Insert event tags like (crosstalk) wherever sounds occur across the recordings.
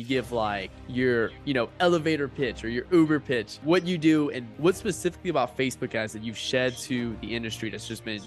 you give like your, you know, elevator pitch or your Uber pitch, what you do and what specifically about Facebook ads that you've shed to the industry that's just been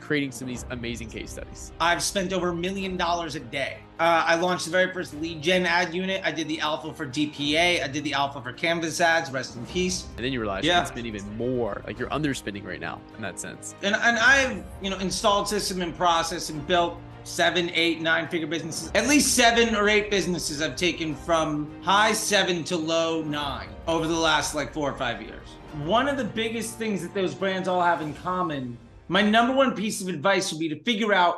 creating some of these amazing case studies? I've spent over a million dollars a day. Uh, I launched the very first lead gen ad unit. I did the alpha for DPA. I did the alpha for Canvas ads. Rest in peace. And then you realize yeah. you can spend even more. Like you're underspending right now in that sense. And and I've you know installed system and process and built seven, eight, nine figure businesses. At least seven or eight businesses I've taken from high seven to low nine over the last like four or five years. One of the biggest things that those brands all have in common my number one piece of advice would be to figure out.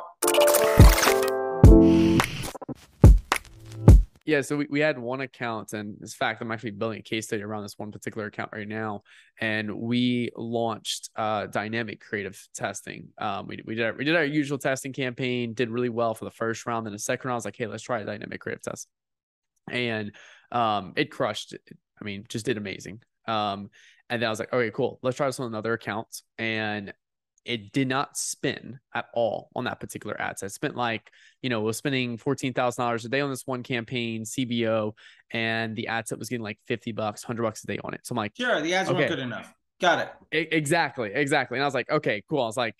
Yeah, so we, we had one account, and in fact, I'm actually building a case study around this one particular account right now. And we launched uh, dynamic creative testing. Um, we, we did our, we did our usual testing campaign, did really well for the first round. Then the second round, I was like, hey, let's try a dynamic creative test, and um, it crushed. I mean, just did amazing. Um, and then I was like, okay, cool. Let's try this on another account. And it did not spin at all on that particular ad set. It spent like, you know, was spending $14,000 a day on this one campaign, CBO, and the ad set was getting like 50 bucks, 100 bucks a day on it. So I'm like, sure, the ads okay. weren't good enough. Got it. Exactly. Exactly. And I was like, okay, cool. I was like,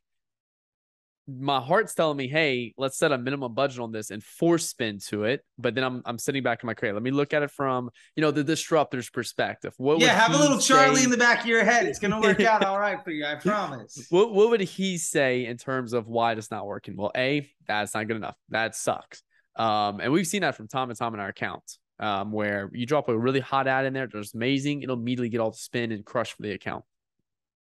my heart's telling me, hey, let's set a minimum budget on this and force spin to it. But then I'm I'm sitting back in my crate. Let me look at it from you know the disruptor's perspective. What yeah, have a little say... Charlie in the back of your head. It's gonna work out (laughs) all right for you. I promise. (laughs) What What would he say in terms of why it's not working? Well, a that's not good enough. That sucks. Um, and we've seen that from time to time in our account. Um, where you drop a really hot ad in there, that's amazing. It'll immediately get all the spin and crush for the account.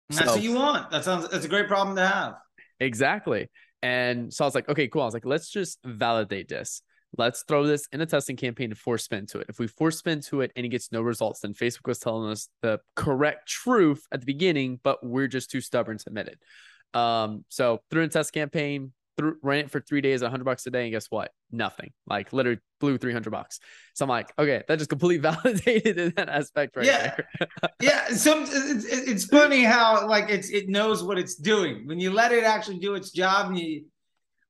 That's so, what you want. That sounds. That's a great problem to have. Exactly. And so I was like, okay, cool. I was like, let's just validate this. Let's throw this in a testing campaign to force spin to it. If we force spin to it and it gets no results, then Facebook was telling us the correct truth at the beginning, but we're just too stubborn to admit it. Um, so through a test campaign, through, ran it for three days, 100 bucks a day, and guess what? Nothing. Like literally blew 300 bucks. So I'm like, okay, that just completely (laughs) validated in that aspect right yeah. there. (laughs) yeah. So it's, it's funny how like it's it knows what it's doing when you let it actually do its job. And you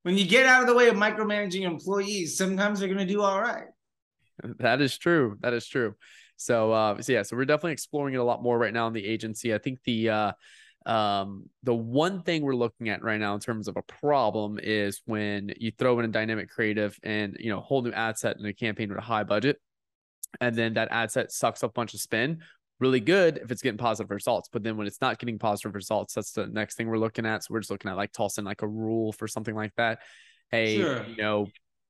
when you get out of the way of micromanaging employees, sometimes they're going to do all right. That is true. That is true. So, uh, so yeah, so we're definitely exploring it a lot more right now in the agency. I think the uh, um, the one thing we're looking at right now in terms of a problem is when you throw in a dynamic creative and you know whole new ad set in a campaign with a high budget, and then that ad set sucks up a bunch of spin. Really good if it's getting positive results, but then when it's not getting positive results, that's the next thing we're looking at. So we're just looking at like tossing like a rule for something like that. Hey, sure. you know,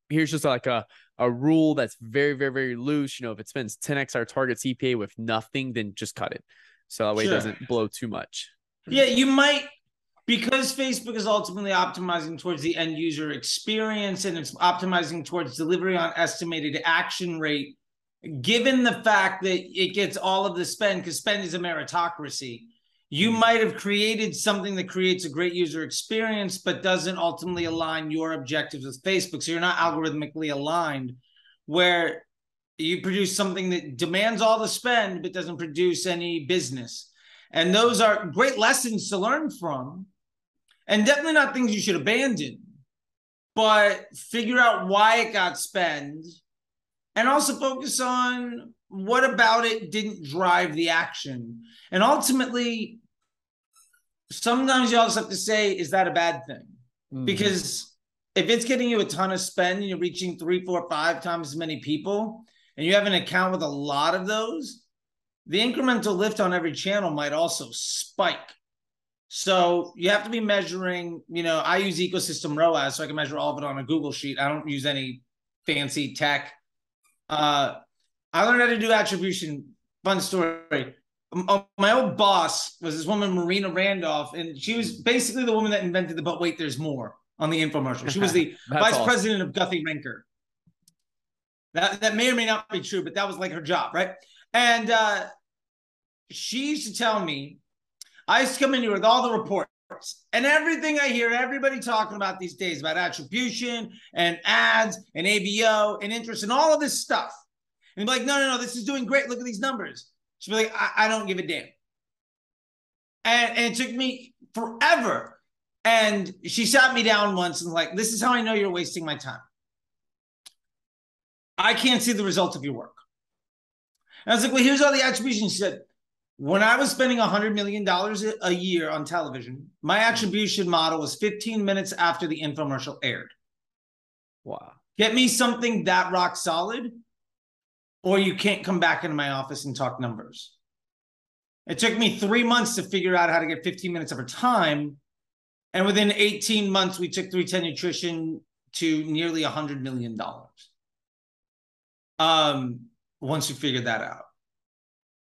here's just like a a rule that's very very very loose. You know, if it spends 10x our target CPA with nothing, then just cut it. So that way sure. it doesn't blow too much. Yeah, you might because Facebook is ultimately optimizing towards the end user experience and it's optimizing towards delivery on estimated action rate. Given the fact that it gets all of the spend, because spend is a meritocracy, you mm-hmm. might have created something that creates a great user experience, but doesn't ultimately align your objectives with Facebook. So you're not algorithmically aligned, where you produce something that demands all the spend, but doesn't produce any business. And those are great lessons to learn from, and definitely not things you should abandon, but figure out why it got spent and also focus on what about it didn't drive the action. And ultimately, sometimes you also have to say, is that a bad thing? Mm-hmm. Because if it's getting you a ton of spend and you're reaching three, four, five times as many people, and you have an account with a lot of those, the incremental lift on every channel might also spike. So you have to be measuring, you know, I use ecosystem ROAS so I can measure all of it on a Google sheet. I don't use any fancy tech. Uh, I learned how to do attribution. Fun story. Oh, my old boss was this woman, Marina Randolph, and she was basically the woman that invented the "But wait, there's more" on the infomercial. She was the (laughs) vice awesome. president of Guthy-Renker. That that may or may not be true, but that was like her job, right? And uh, she used to tell me, I used to come in here with all the reports and everything I hear everybody talking about these days about attribution and ads and ABO and interest and all of this stuff. And be like, no, no, no, this is doing great. Look at these numbers. She'd be like, I, I don't give a damn. And, and it took me forever. And she sat me down once and like, this is how I know you're wasting my time. I can't see the results of your work. And I was like, well, here's all the attribution. She said, when I was spending $100 million a year on television, my attribution model was 15 minutes after the infomercial aired. Wow. Get me something that rock solid, or you can't come back into my office and talk numbers. It took me three months to figure out how to get 15 minutes of her time. And within 18 months, we took 310 Nutrition to nearly $100 million. Um, once you figure that out.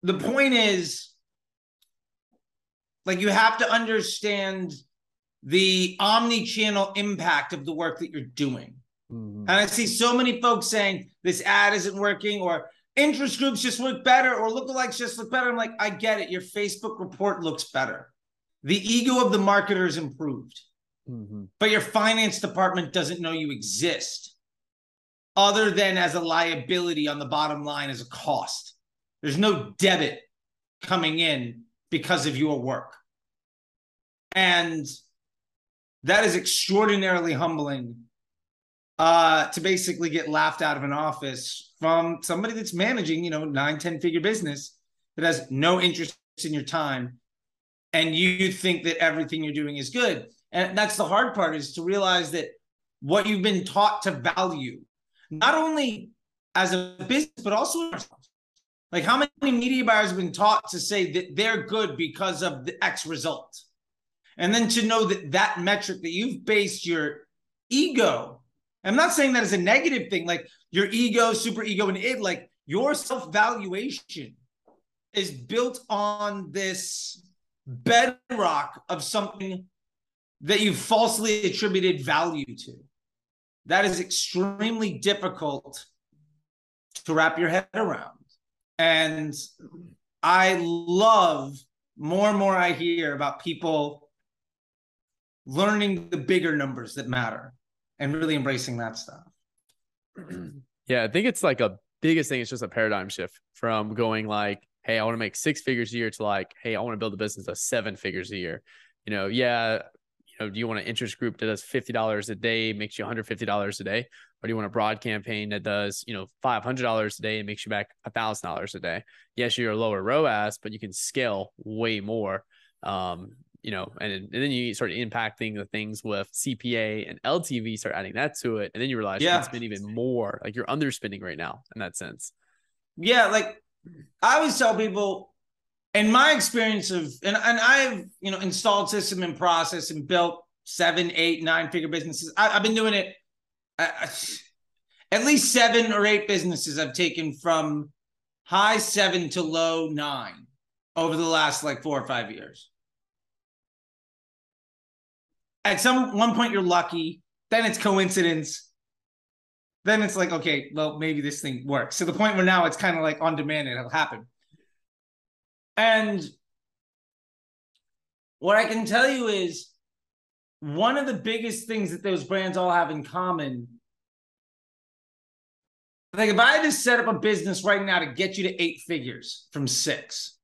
The point is, like, you have to understand the omni channel impact of the work that you're doing. Mm-hmm. And I see so many folks saying this ad isn't working or interest groups just look better or lookalikes just look better. I'm like, I get it. Your Facebook report looks better. The ego of the marketer is improved, mm-hmm. but your finance department doesn't know you exist other than as a liability on the bottom line as a cost. There's no debit coming in because of your work. And that is extraordinarily humbling uh, to basically get laughed out of an office from somebody that's managing, you know, nine, 10 figure business that has no interest in your time. And you think that everything you're doing is good. And that's the hard part is to realize that what you've been taught to value, not only as a business, but also like how many media buyers have been taught to say that they're good because of the X result? And then to know that that metric that you've based your ego, I'm not saying that as a negative thing, like your ego, super ego, and it, like your self valuation is built on this bedrock of something that you falsely attributed value to. That is extremely difficult to wrap your head around. And I love more and more I hear about people learning the bigger numbers that matter and really embracing that stuff. (clears throat) yeah, I think it's like a biggest thing. It's just a paradigm shift from going like, hey, I want to make six figures a year to like, hey, I want to build a business of seven figures a year. You know, yeah, you know, do you want an interest group that does fifty dollars a day, makes you one hundred fifty dollars a day, or do you want a broad campaign that does you know five hundred dollars a day and makes you back thousand dollars a day? Yes, you're a lower ROAS, but you can scale way more. Um, you know, and, and then you start impacting the things with CPA and LTV, start adding that to it, and then you realize yeah. you can spend even more. Like you're underspending right now in that sense. Yeah, like I always tell people, in my experience of, and and I've you know installed system and process and built seven, eight, nine figure businesses. I, have been doing it. I, at least seven or eight businesses I've taken from high seven to low nine over the last like four or five years at some one point you're lucky, then it's coincidence. Then it's like, okay, well, maybe this thing works. To the point where now it's kind of like on demand and it'll happen. And what I can tell you is one of the biggest things that those brands all have in common. Like if I had to set up a business right now to get you to eight figures from six,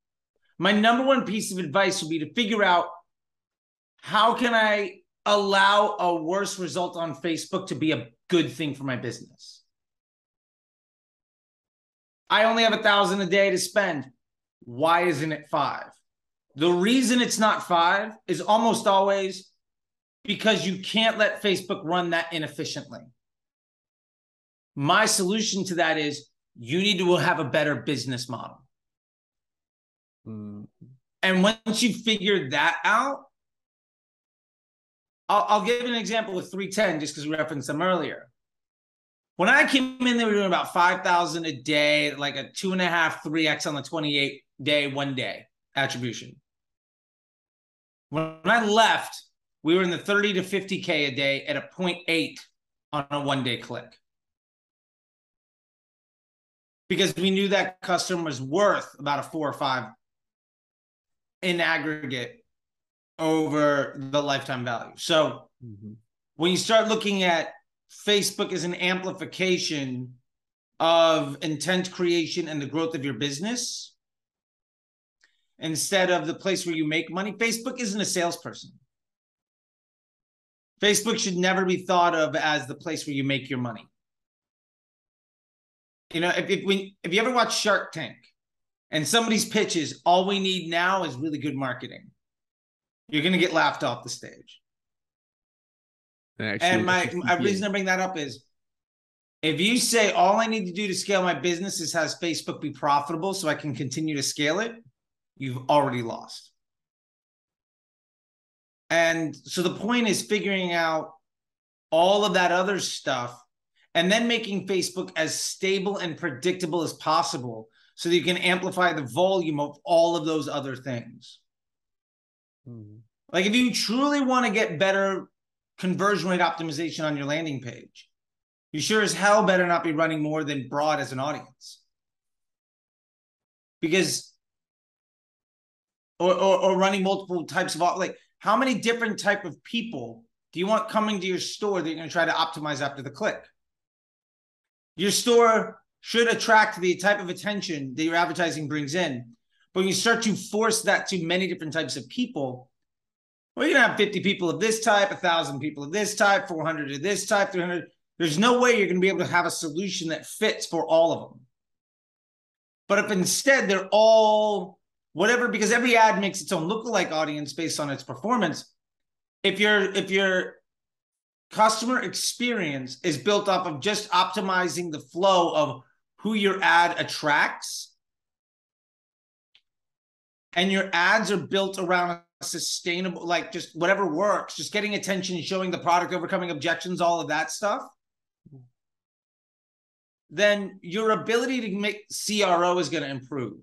my number one piece of advice would be to figure out how can I allow a worse result on Facebook to be a good thing for my business. I only have a thousand a day to spend. Why isn't it five? The reason it's not five is almost always because you can't let Facebook run that inefficiently. My solution to that is you need to have a better business model. Mm. And once you figure that out, I'll, I'll give an example with 310 just because we referenced them earlier. When I came in, they were doing about 5,000 a day, like a two and a half, 3X on the 28 day, one day attribution. When I left, we were in the 30 to 50K a day at a 0.8 on a one day click. Because we knew that customer was worth about a four or five in aggregate over the lifetime value. So mm-hmm. when you start looking at Facebook as an amplification of intent creation and the growth of your business, instead of the place where you make money, Facebook isn't a salesperson. Facebook should never be thought of as the place where you make your money. you know, if, if when if you ever watch Shark Tank and somebody's pitches, all we need now is really good marketing. You're gonna get laughed off the stage. Actually, and my, my reason to bring that up is if you say all I need to do to scale my business is has Facebook be profitable so I can continue to scale it, you've already lost. And so the point is figuring out all of that other stuff and then making Facebook as stable and predictable as possible so that you can amplify the volume of all of those other things. Mm-hmm. Like if you truly want to get better conversion rate optimization on your landing page, you sure as hell better not be running more than broad as an audience. Because or, or, or running multiple types of like how many different type of people do you want coming to your store that you're going to try to optimize after the click? Your store should attract the type of attention that your advertising brings in. But when you start to force that to many different types of people, well, you're gonna have 50 people of this type, a thousand people of this type, 400 of this type, 300. There's no way you're gonna be able to have a solution that fits for all of them. But if instead they're all whatever, because every ad makes its own lookalike audience based on its performance. If your if your customer experience is built off of just optimizing the flow of who your ad attracts, and your ads are built around sustainable, like just whatever works, just getting attention, showing the product, overcoming objections, all of that stuff, then your ability to make CRO is going to improve.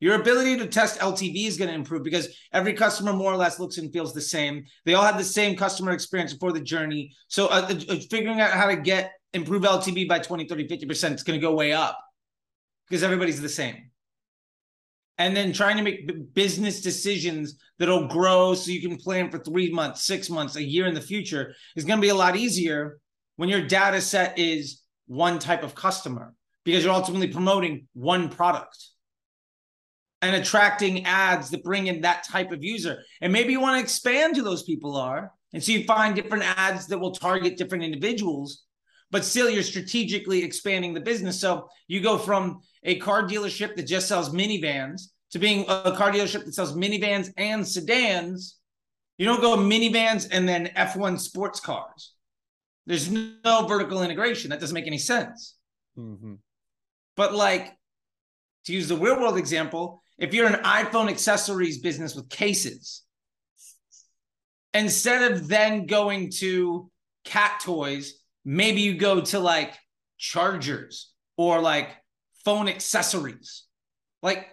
Your ability to test LTV is going to improve because every customer more or less looks and feels the same. They all have the same customer experience before the journey. So uh, uh, figuring out how to get improve LTV by 20, 30, 50%, is going to go way up because everybody's the same and then trying to make business decisions that'll grow so you can plan for three months, six months, a year in the future is going to be a lot easier when your data set is one type of customer because you're ultimately promoting one product and attracting ads that bring in that type of user. And maybe you want to expand who those people are. And so you find different ads that will target different individuals, but still you're strategically expanding the business. So you go from a car dealership that just sells minivans to being a car dealership that sells minivans and sedans. You don't go minivans and then F1 sports cars. There's no vertical integration. That doesn't make any sense. Mm-hmm. But like to use the real world example, if you're an iPhone accessories business with cases, instead of then going to cat toys, maybe you go to like chargers or like phone accessories. Like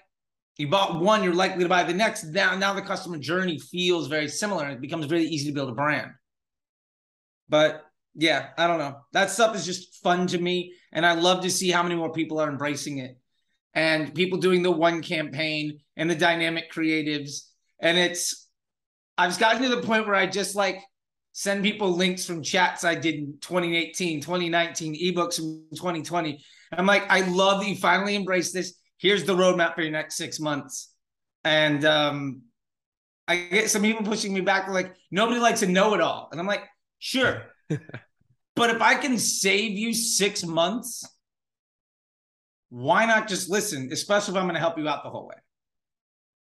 you bought one, you're likely to buy the next. Now, now the customer journey feels very similar and it becomes really easy to build a brand. But yeah, I don't know. That stuff is just fun to me. And I love to see how many more people are embracing it and people doing the one campaign and the dynamic creatives. And it's, I've gotten to the point where I just like send people links from chats I did in 2018, 2019, ebooks from 2020. I'm like, I love that you finally embrace this. Here's the roadmap for your next six months. And um, I get some people pushing me back, like, nobody likes a know it all. And I'm like, sure. (laughs) but if I can save you six months, why not just listen, especially if I'm going to help you out the whole way?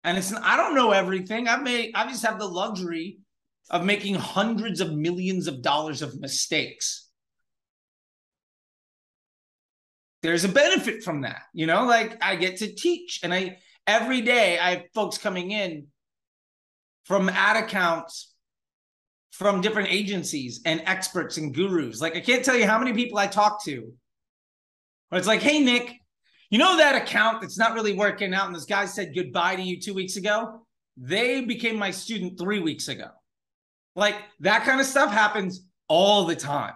And it's, I don't know everything. I just have the luxury of making hundreds of millions of dollars of mistakes there's a benefit from that. You know, like I get to teach and I every day I have folks coming in from ad accounts from different agencies and experts and gurus. Like I can't tell you how many people I talk to. Where it's like, hey Nick, you know that account that's not really working out, and this guy said goodbye to you two weeks ago? They became my student three weeks ago. Like that kind of stuff happens all the time.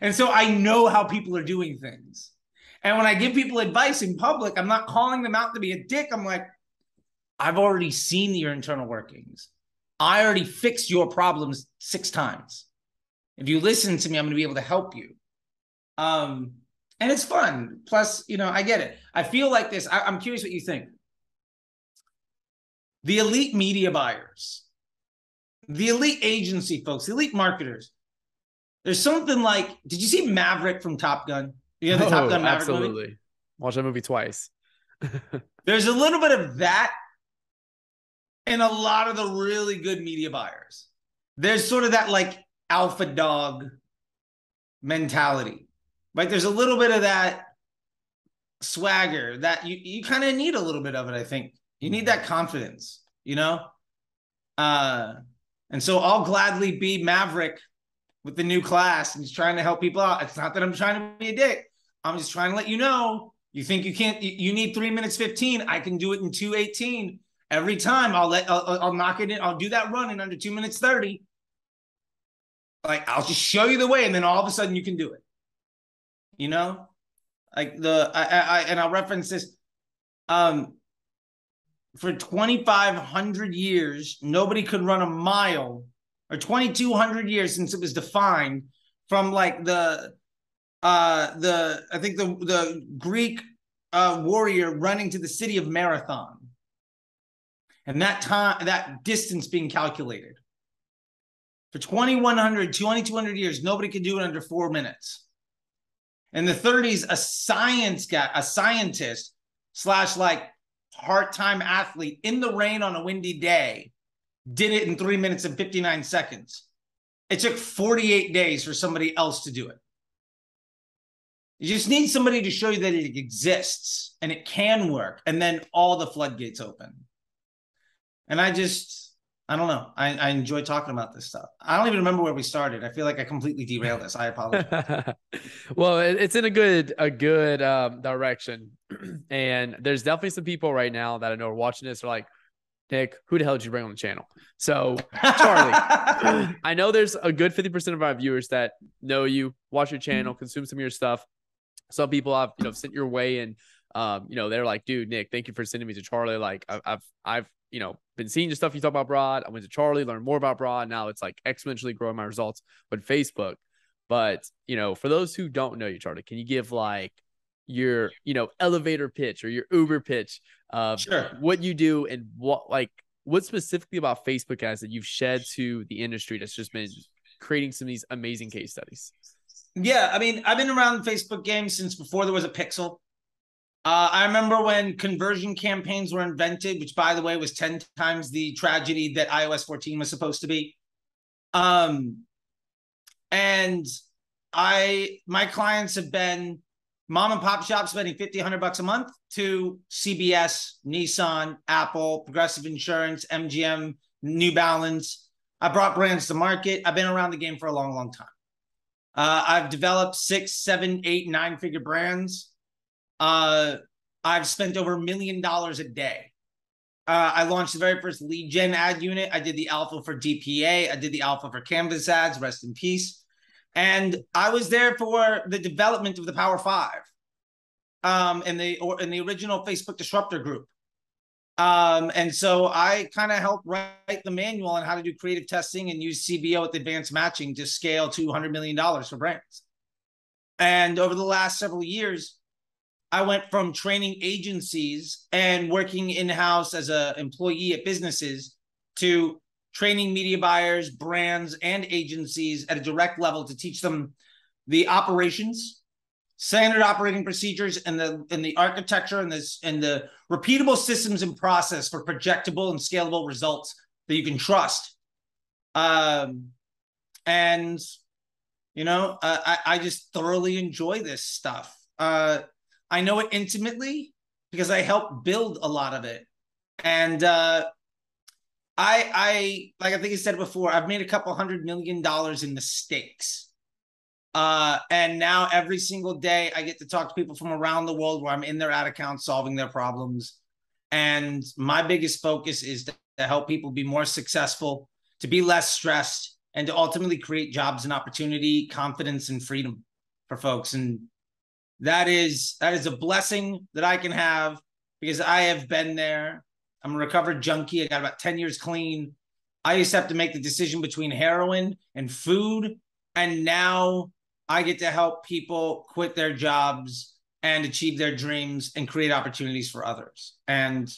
And so I know how people are doing things. And when I give people advice in public, I'm not calling them out to be a dick. I'm like, I've already seen your internal workings. I already fixed your problems six times. If you listen to me, I'm going to be able to help you. Um, and it's fun. Plus, you know, I get it. I feel like this. I, I'm curious what you think. The elite media buyers, the elite agency folks, the elite marketers. There's something like, did you see Maverick from Top Gun? You know the Top oh, Gun Maverick absolutely. movie. Watch that movie twice. (laughs) There's a little bit of that in a lot of the really good media buyers. There's sort of that like alpha dog mentality. Right? There's a little bit of that swagger that you, you kind of need a little bit of it, I think. You need that confidence, you know? Uh and so I'll gladly be Maverick with the new class and just trying to help people out. It's not that I'm trying to be a dick. I'm just trying to let you know. You think you can't? You need three minutes fifteen. I can do it in two eighteen every time. I'll let. I'll, I'll knock it in. I'll do that run in under two minutes thirty. Like I'll just show you the way, and then all of a sudden you can do it. You know, like the I, I and I'll reference this. Um, for 2,500 years, nobody could run a mile, or 2,200 years since it was defined from like the uh the I think the the Greek uh warrior running to the city of Marathon. And that time that distance being calculated. For 2100 2200 years nobody could do it under 4 minutes. In the 30s a science guy, a scientist slash like part-time athlete in the rain on a windy day did it in 3 minutes and 59 seconds. It took 48 days for somebody else to do it. You just need somebody to show you that it exists and it can work, and then all the floodgates open. And I just, I don't know. I, I enjoy talking about this stuff. I don't even remember where we started. I feel like I completely derailed this. I apologize. (laughs) well, it's in a good a good um, direction, (clears throat) and there's definitely some people right now that I know are watching this are like, Nick, who the hell did you bring on the channel? So, Charlie, (laughs) I know there's a good 50% of our viewers that know you, watch your channel, consume some of your stuff some people have you know sent your way and um you know they're like dude nick thank you for sending me to charlie like i've i've, I've you know been seeing the stuff you talk about broad i went to charlie learned more about broad now it's like exponentially growing my results with facebook but you know for those who don't know you charlie can you give like your you know elevator pitch or your uber pitch of Sure. what you do and what like what specifically about facebook ads that you've shed to the industry that's just been creating some of these amazing case studies Yeah, I mean, I've been around the Facebook game since before there was a pixel. Uh, I remember when conversion campaigns were invented, which, by the way, was 10 times the tragedy that iOS 14 was supposed to be. Um, and I, my clients have been mom and pop shops spending 50, 100 bucks a month to CBS, Nissan, Apple, Progressive Insurance, MGM, New Balance. I brought brands to market. I've been around the game for a long, long time. Uh, I've developed six, seven, eight, nine figure brands. Uh, I've spent over a million dollars a day. Uh, I launched the very first lead gen ad unit. I did the alpha for DPA. I did the alpha for Canvas ads. Rest in peace. And I was there for the development of the Power Five, um, in the or in the original Facebook Disruptor group. Um, and so I kind of helped write the manual on how to do creative testing and use CBO with advanced matching to scale to $100 million for brands. And over the last several years, I went from training agencies and working in-house as an employee at businesses to training media buyers, brands, and agencies at a direct level to teach them the operations, standard operating procedures, and the and the architecture and this and the repeatable systems and process for projectable and scalable results that you can trust. Um, and you know, uh, I I just thoroughly enjoy this stuff. Uh, I know it intimately because I helped build a lot of it, and uh, I I like I think I said before, I've made a couple hundred million dollars in mistakes. Uh, and now every single day I get to talk to people from around the world where I'm in their ad account solving their problems. And my biggest focus is to, to help people be more successful, to be less stressed, and to ultimately create jobs and opportunity, confidence, and freedom for folks. And that is that is a blessing that I can have because I have been there. I'm a recovered junkie. I got about 10 years clean. I used to have to make the decision between heroin and food. And now I get to help people quit their jobs and achieve their dreams and create opportunities for others. And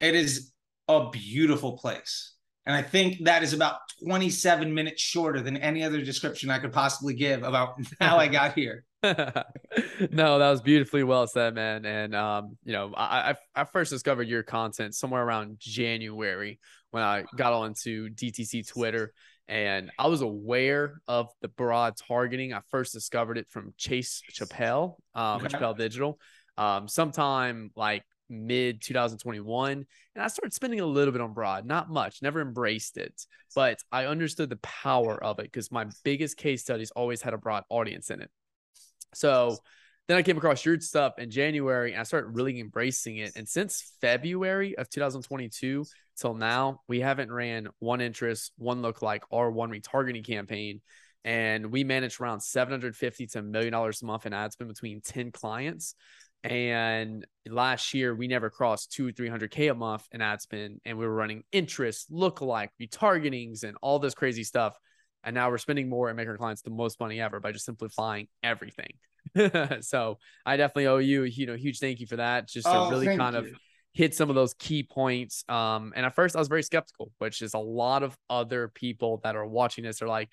it is a beautiful place. And I think that is about 27 minutes shorter than any other description I could possibly give about (laughs) how I got here. (laughs) no, that was beautifully well said, man. And um, you know, I, I I first discovered your content somewhere around January when I got onto DTC Twitter, and I was aware of the broad targeting. I first discovered it from Chase Chappell, um, okay. Chappell Digital, um, sometime like mid 2021 and i started spending a little bit on broad not much never embraced it but i understood the power of it because my biggest case studies always had a broad audience in it so then i came across your stuff in january and i started really embracing it and since february of 2022 till now we haven't ran one interest one look like or one retargeting campaign and we managed around 750 to a million dollars a month in ad spend between 10 clients and last year, we never crossed two, 300K a month in ad spend. And we were running interest, lookalike, retargetings, and all this crazy stuff. And now we're spending more and making our clients the most money ever by just simplifying everything. (laughs) so I definitely owe you, you know, huge thank you for that. Just to oh, really kind you. of hit some of those key points. Um, and at first I was very skeptical, which is a lot of other people that are watching this are like,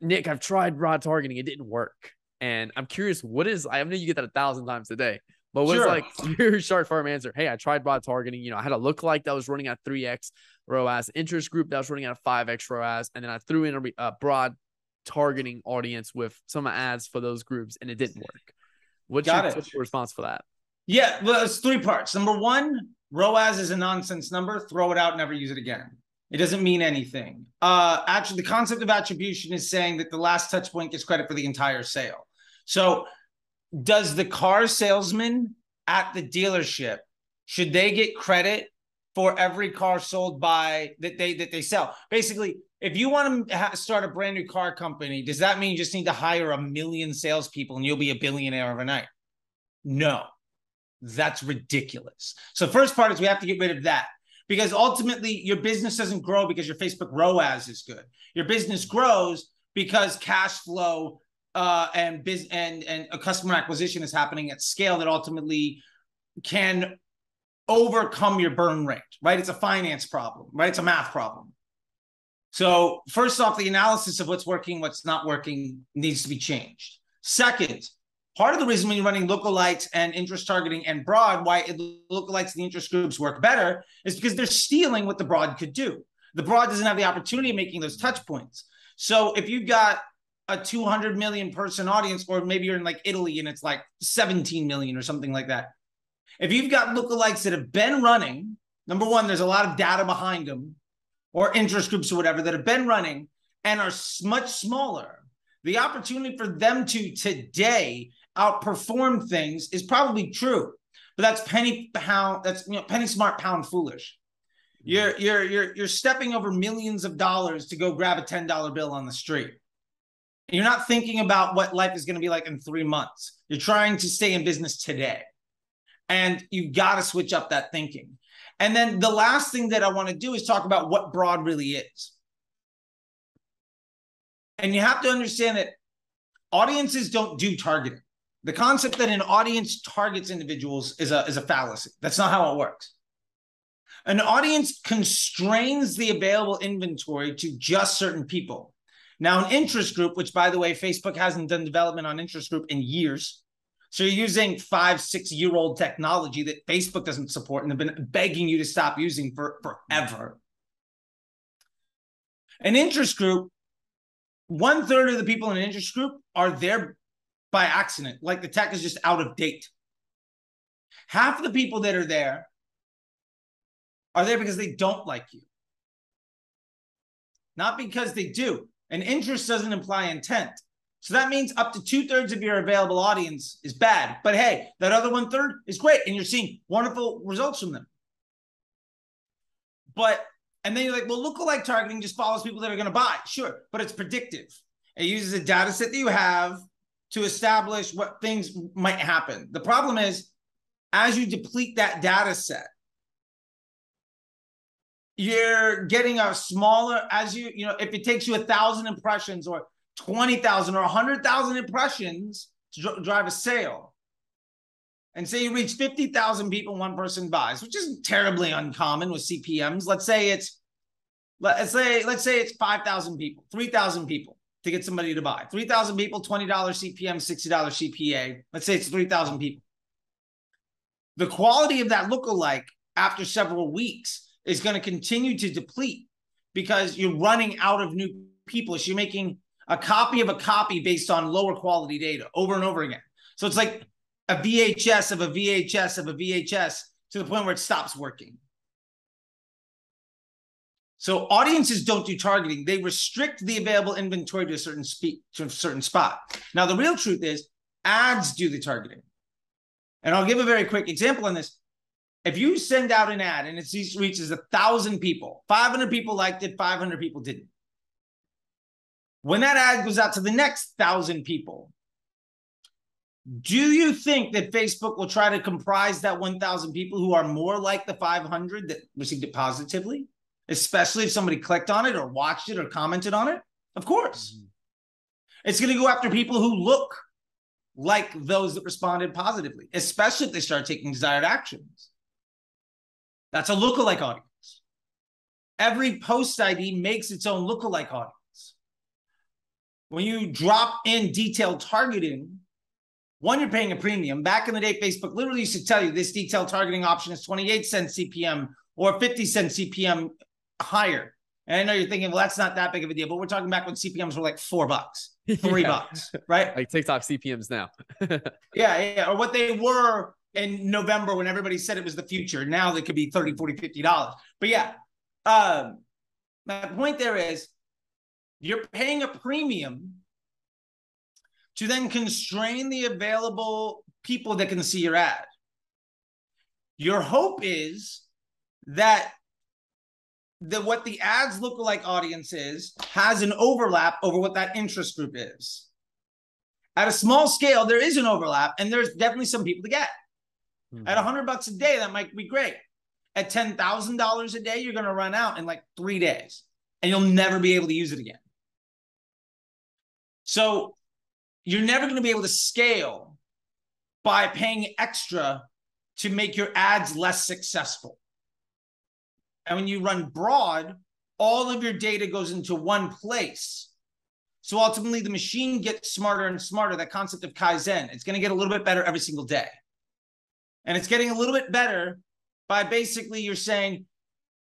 Nick, I've tried broad targeting, it didn't work. And I'm curious, what is I know you get that a thousand times a day, but what's sure. like (laughs) your short form answer? Hey, I tried broad targeting. You know, I had a look like that was running at 3x ROAS, interest group that was running at 5x ROAS, and then I threw in a, a broad targeting audience with some ads for those groups, and it didn't work. What's, Got your, what's your response for that? Yeah, well, it's three parts. Number one, ROAS is a nonsense number. Throw it out, never use it again. It doesn't mean anything. Uh, actually, the concept of attribution is saying that the last touch point gets credit for the entire sale. So, does the car salesman at the dealership should they get credit for every car sold by that they that they sell? Basically, if you want to ha- start a brand new car company, does that mean you just need to hire a million salespeople and you'll be a billionaire overnight? No, that's ridiculous. So, first part is we have to get rid of that because ultimately your business doesn't grow because your Facebook ROAS is good. Your business grows because cash flow uh, and biz and and a customer acquisition is happening at scale that ultimately can overcome your burn rate, right? It's a finance problem, right? It's a math problem. So first off, the analysis of what's working, what's not working needs to be changed. Second, part of the reason when you're running lookalikes and interest targeting and broad, why it, lookalikes and the interest groups work better is because they're stealing what the broad could do. The broad doesn't have the opportunity of making those touch points. So if you've got a 200 million person audience, or maybe you're in like Italy and it's like 17 million or something like that. If you've got lookalikes that have been running, number one, there's a lot of data behind them, or interest groups or whatever that have been running and are much smaller. The opportunity for them to today outperform things is probably true, but that's penny pound. That's you know penny smart pound foolish. Mm-hmm. You're you're you're you're stepping over millions of dollars to go grab a ten dollar bill on the street. You're not thinking about what life is going to be like in three months. You're trying to stay in business today. And you've got to switch up that thinking. And then the last thing that I want to do is talk about what broad really is. And you have to understand that audiences don't do targeting. The concept that an audience targets individuals is a, is a fallacy. That's not how it works. An audience constrains the available inventory to just certain people. Now, an interest group, which by the way, Facebook hasn't done development on interest group in years. So you're using five, six year old technology that Facebook doesn't support and have been begging you to stop using for forever. An interest group, one third of the people in an interest group are there by accident, like the tech is just out of date. Half of the people that are there are there because they don't like you, not because they do. And interest doesn't imply intent. So that means up to two thirds of your available audience is bad. But hey, that other one third is great. And you're seeing wonderful results from them. But, and then you're like, well, lookalike targeting just follows people that are going to buy. Sure. But it's predictive. It uses a data set that you have to establish what things might happen. The problem is, as you deplete that data set, you're getting a smaller as you you know if it takes you a thousand impressions or 20,000 or 100,000 impressions to dr- drive a sale and say you reach 50,000 people one person buys which isn't terribly uncommon with CPMs let's say it's let's say let's say it's 5,000 people, 3,000 people to get somebody to buy. 3,000 people, $20 CPM, $60 CPA. Let's say it's 3,000 people. The quality of that lookalike after several weeks is going to continue to deplete because you're running out of new people. So you're making a copy of a copy based on lower quality data over and over again. So it's like a VHS of a VHS of a VHS to the point where it stops working. So audiences don't do targeting; they restrict the available inventory to a certain speed to a certain spot. Now, the real truth is, ads do the targeting. And I'll give a very quick example on this. If you send out an ad and it reaches a thousand people, 500 people liked it, 500 people didn't. When that ad goes out to the next thousand people, do you think that Facebook will try to comprise that 1,000 people who are more like the 500 that received it positively? especially if somebody clicked on it or watched it or commented on it? Of course. Mm-hmm. It's going to go after people who look like those that responded positively, especially if they start taking desired actions. That's a lookalike audience. Every post ID makes its own lookalike audience. When you drop in detailed targeting, one, you're paying a premium. Back in the day, Facebook literally used to tell you this detailed targeting option is 28 cents CPM or 50 cents CPM higher. And I know you're thinking, well, that's not that big of a deal, but we're talking back when CPMs were like four bucks, (laughs) three yeah. bucks, right? Like TikTok CPMs now. (laughs) yeah, yeah, or what they were in November when everybody said it was the future. Now they could be 30, 40, 50 dollars. But yeah, um, my point there is you're paying a premium to then constrain the available people that can see your ad. Your hope is that the what the ads look like audience is has an overlap over what that interest group is. At a small scale, there is an overlap, and there's definitely some people to get. Mm-hmm. At hundred bucks a day, that might be great. At ten thousand dollars a day, you're going to run out in like three days, and you'll never be able to use it again. So you're never going to be able to scale by paying extra to make your ads less successful. And when you run broad, all of your data goes into one place. So ultimately, the machine gets smarter and smarter. That concept of Kaizen, it's going to get a little bit better every single day. And it's getting a little bit better by basically you're saying,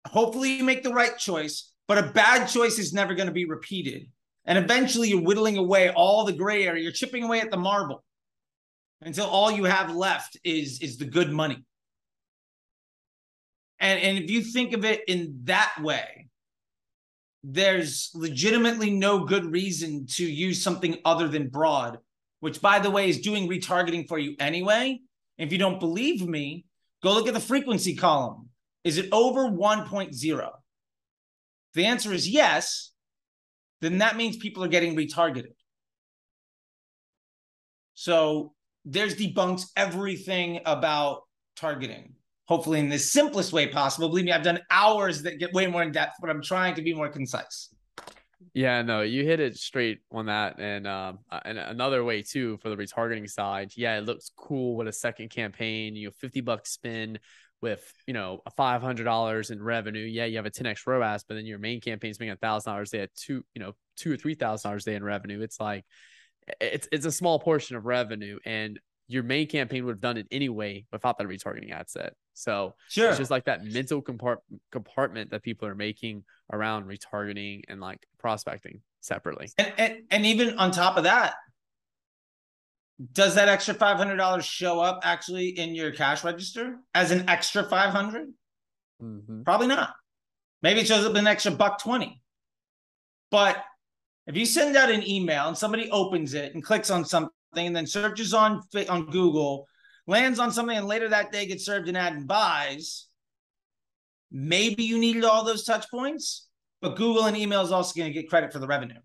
hopefully, you make the right choice, but a bad choice is never going to be repeated. And eventually, you're whittling away all the gray area. You're chipping away at the marble until all you have left is, is the good money. And, and if you think of it in that way, there's legitimately no good reason to use something other than broad, which, by the way, is doing retargeting for you anyway. If you don't believe me, go look at the frequency column. Is it over 1.0? The answer is yes. Then that means people are getting retargeted. So there's debunks everything about targeting hopefully in the simplest way possible. Believe me, I've done hours that get way more in depth, but I'm trying to be more concise. Yeah, no, you hit it straight on that, and um, uh, and another way too for the retargeting side. Yeah, it looks cool with a second campaign. You know, fifty bucks spin with you know a five hundred dollars in revenue. Yeah, you have a ten x ROAS, but then your main campaign is making a thousand dollars. They had two, you know, two or three thousand dollars a day in revenue. It's like it's it's a small portion of revenue, and your main campaign would have done it anyway without that retargeting ad set. So sure. it's just like that mental compart- compartment that people are making around retargeting and like prospecting separately. And, and, and even on top of that, does that extra five hundred dollars show up actually in your cash register as an extra five hundred? Mm-hmm. Probably not. Maybe it shows up an extra buck twenty. But if you send out an email and somebody opens it and clicks on something and then searches on on Google, lands on something, and later that day gets served an ad and buys. Maybe you needed all those touch points, but Google and email is also going to get credit for the revenue.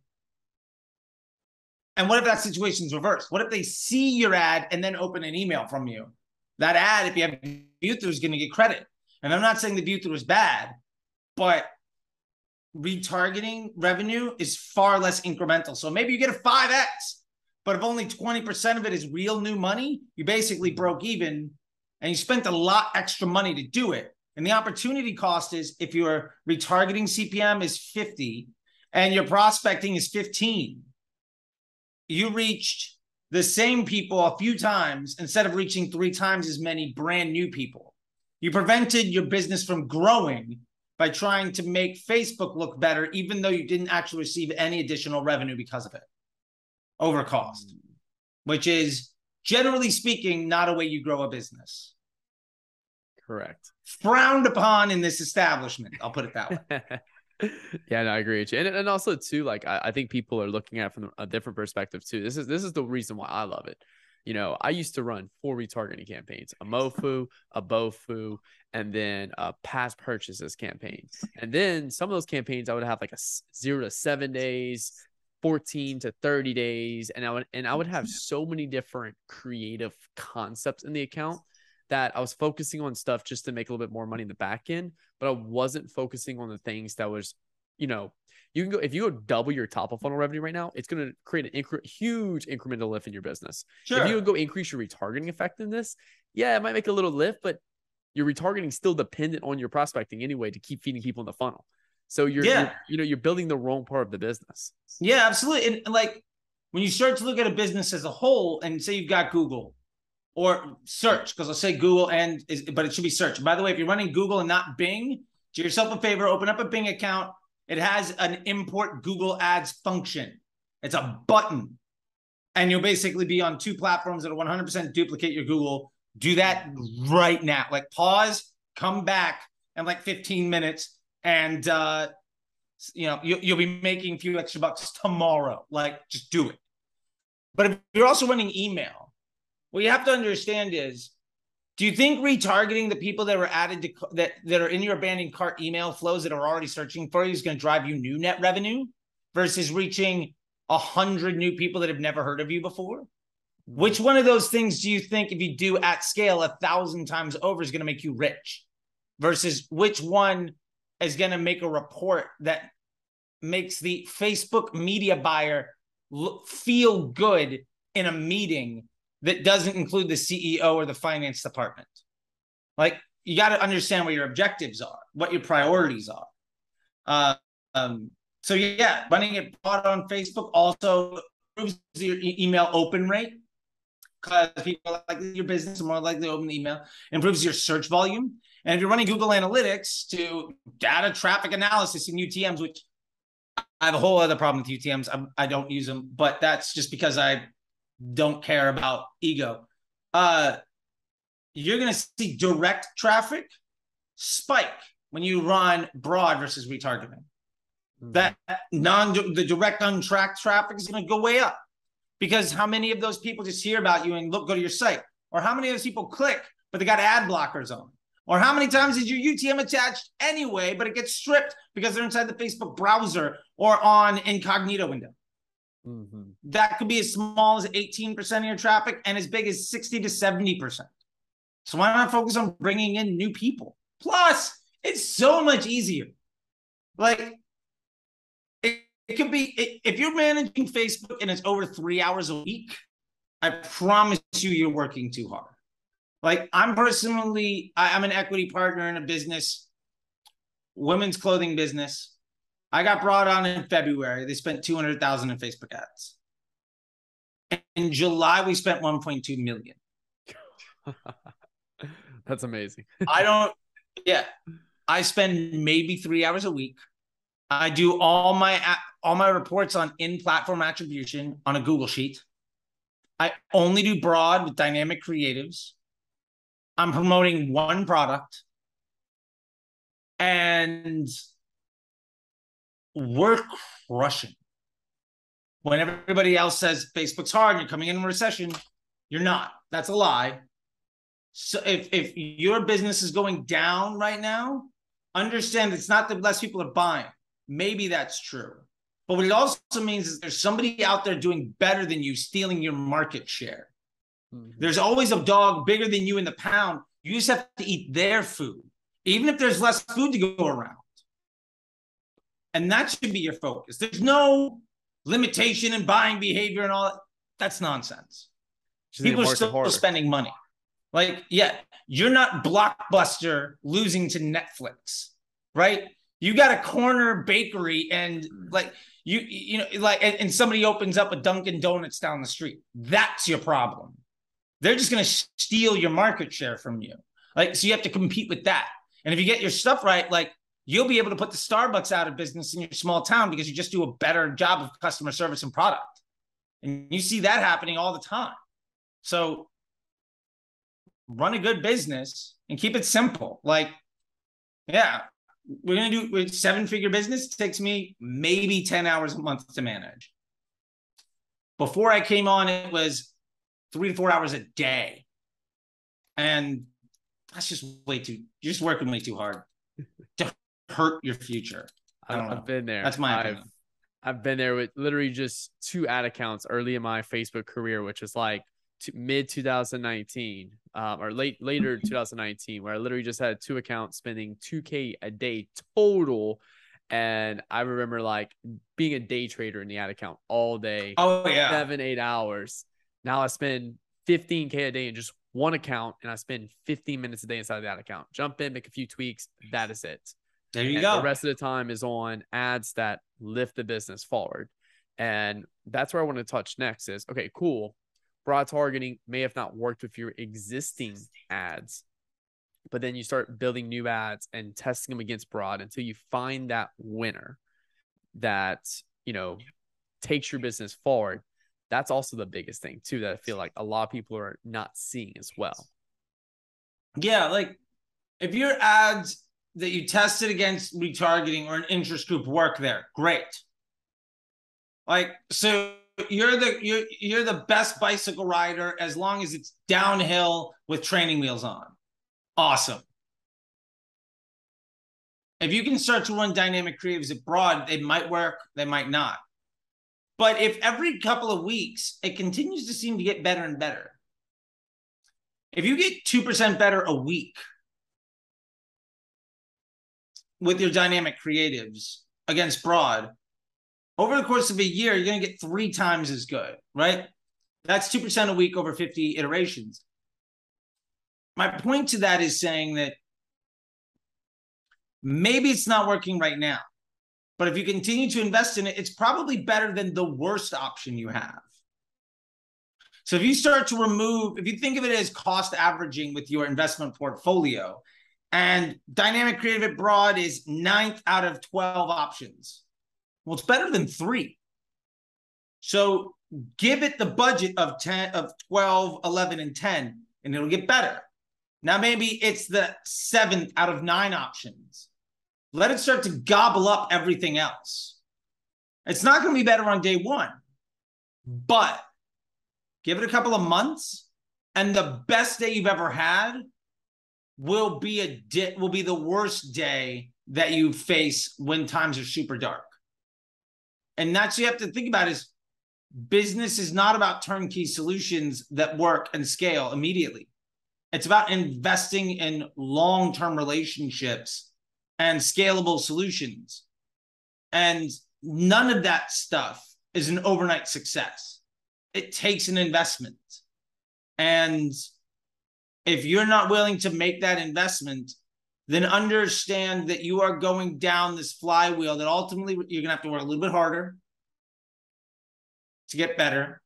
And what if that situation is reversed? What if they see your ad and then open an email from you? That ad, if you have view through, is going to get credit. And I'm not saying the view through is bad, but retargeting revenue is far less incremental. So maybe you get a 5x but if only 20% of it is real new money, you basically broke even and you spent a lot extra money to do it. And the opportunity cost is if your retargeting CPM is 50 and your prospecting is 15, you reached the same people a few times instead of reaching three times as many brand new people. You prevented your business from growing by trying to make Facebook look better, even though you didn't actually receive any additional revenue because of it over cost, which is generally speaking not a way you grow a business. Correct. Frowned upon in this establishment. I'll put it that way. (laughs) yeah, no, I agree with you. And, and also too, like I, I think people are looking at it from a different perspective too. This is this is the reason why I love it. You know, I used to run four retargeting campaigns, a MoFu, a BoFu, and then a past purchases campaign. And then some of those campaigns I would have like a zero to seven days, 14 to 30 days. And I would and I would have (laughs) so many different creative concepts in the account that I was focusing on stuff just to make a little bit more money in the back end, but I wasn't focusing on the things that was, you know, you can go if you go double your top of funnel revenue right now, it's going to create an incre- huge incremental lift in your business. Sure. If you go increase your retargeting effectiveness, yeah, it might make a little lift, but your retargeting still dependent on your prospecting anyway to keep feeding people in the funnel. So you're, yeah. You're, you know, you're building the wrong part of the business. Yeah, absolutely. And like when you start to look at a business as a whole and say you've got Google or search because I'll say Google and is, but it should be search. By the way, if you're running Google and not Bing, do yourself a favor, open up a Bing account. It has an import Google Ads function. It's a button, and you'll basically be on two platforms that will 100% duplicate your Google. Do that right now. Like pause, come back in like 15 minutes, and uh, you know you, you'll be making a few extra bucks tomorrow. Like just do it. But if you're also running email what you have to understand is do you think retargeting the people that were added to that that are in your abandoned cart email flows that are already searching for you is going to drive you new net revenue versus reaching a hundred new people that have never heard of you before? Which one of those things do you think, if you do at scale a thousand times over, is going to make you rich? Versus which one is going to make a report that makes the Facebook media buyer feel good in a meeting that doesn't include the CEO or the finance department. Like you got to understand what your objectives are, what your priorities are. Uh, um, so yeah, running it broad on Facebook also improves your e- email open rate because people like your business are more likely to open the email. Improves your search volume, and if you're running Google Analytics to data traffic analysis in UTM's, which I have a whole other problem with UTM's. I, I don't use them, but that's just because I don't care about ego. Uh, you're going to see direct traffic spike when you run broad versus retargeting. Mm-hmm. That non the direct untracked traffic is going to go way up because how many of those people just hear about you and look go to your site, or how many of those people click but they got ad blockers on, or how many times is your UTM attached anyway but it gets stripped because they're inside the Facebook browser or on incognito window. Mm-hmm. That could be as small as 18% of your traffic and as big as 60 to 70%. So why not focus on bringing in new people? Plus, it's so much easier. Like, it, it could be, it, if you're managing Facebook and it's over three hours a week, I promise you, you're working too hard. Like, I'm personally, I, I'm an equity partner in a business, women's clothing business I got brought on in February. They spent 200,000 in Facebook ads. In July, we spent 1.2 million. (laughs) That's amazing. (laughs) I don't, yeah. I spend maybe three hours a week. I do all my all my reports on in-platform attribution on a Google sheet. I only do broad with dynamic creatives. I'm promoting one product. And we're crushing. When everybody else says Facebook's hard and you're coming in a recession, you're not. That's a lie. So if if your business is going down right now, understand it's not that less people are buying. Maybe that's true. But what it also means is there's somebody out there doing better than you, stealing your market share. Mm-hmm. There's always a dog bigger than you in the pound. You just have to eat their food, even if there's less food to go around. And that should be your focus. There's no limitation in buying behavior and all that. That's nonsense. People are still spending money. Like, yeah, you're not blockbuster losing to Netflix, right? You got a corner bakery and like you, you know, like, and, and somebody opens up a Dunkin' Donuts down the street. That's your problem. They're just going to steal your market share from you. Like, so you have to compete with that. And if you get your stuff right, like you'll be able to put the Starbucks out of business in your small town because you just do a better job of customer service and product. And you see that happening all the time. So run a good business and keep it simple. Like, yeah, we're gonna do with seven figure business. Takes me maybe 10 hours a month to manage. Before I came on, it was three to four hours a day. And that's just way too you're just working way too hard to (laughs) hurt your future. I don't I've know. been there. That's my I've, opinion. I've been there with literally just two ad accounts early in my Facebook career, which is like mid 2019 um, or late later (laughs) 2019, where I literally just had two accounts spending 2K a day total. And I remember like being a day trader in the ad account all day, Oh yeah. seven, eight hours. Now I spend 15K a day in just one account and I spend 15 minutes a day inside of that account. Jump in, make a few tweaks. That is it. There you And go. The rest of the time is on ads that lift the business forward. And that's where I want to touch next is okay, cool. Broad targeting may have not worked with your existing ads, but then you start building new ads and testing them against broad until you find that winner that, you know, takes your business forward. That's also the biggest thing, too, that I feel like a lot of people are not seeing as well. Yeah, like if your ads that you tested against retargeting or an interest group work there, great. Like so you're the you're you're the best bicycle rider as long as it's downhill with training wheels on. Awesome. If you can start to run dynamic creatives at broad, they might work, they might not. But if every couple of weeks it continues to seem to get better and better, if you get 2% better a week with your dynamic creatives against broad, over the course of a year, you're going to get three times as good, right? That's 2% a week over 50 iterations. My point to that is saying that maybe it's not working right now, but if you continue to invest in it, it's probably better than the worst option you have. So if you start to remove, if you think of it as cost averaging with your investment portfolio, and dynamic creative at broad is ninth out of 12 options. Well, it's better than three. So give it the budget of 10 of 12, 11, and 10, and it'll get better. Now, maybe it's the seventh out of nine options. Let it start to gobble up everything else. It's not going to be better on day one, but give it a couple of months, and the best day you've ever had will be a di- will be the worst day that you face when times are super dark. And that's you have to think about is business is not about turnkey solutions that work and scale immediately. It's about investing in long-term relationships and scalable solutions. And none of that stuff is an overnight success. It takes an investment. And if you're not willing to make that investment, then understand that you are going down this flywheel that ultimately you're going to have to work a little bit harder to get better.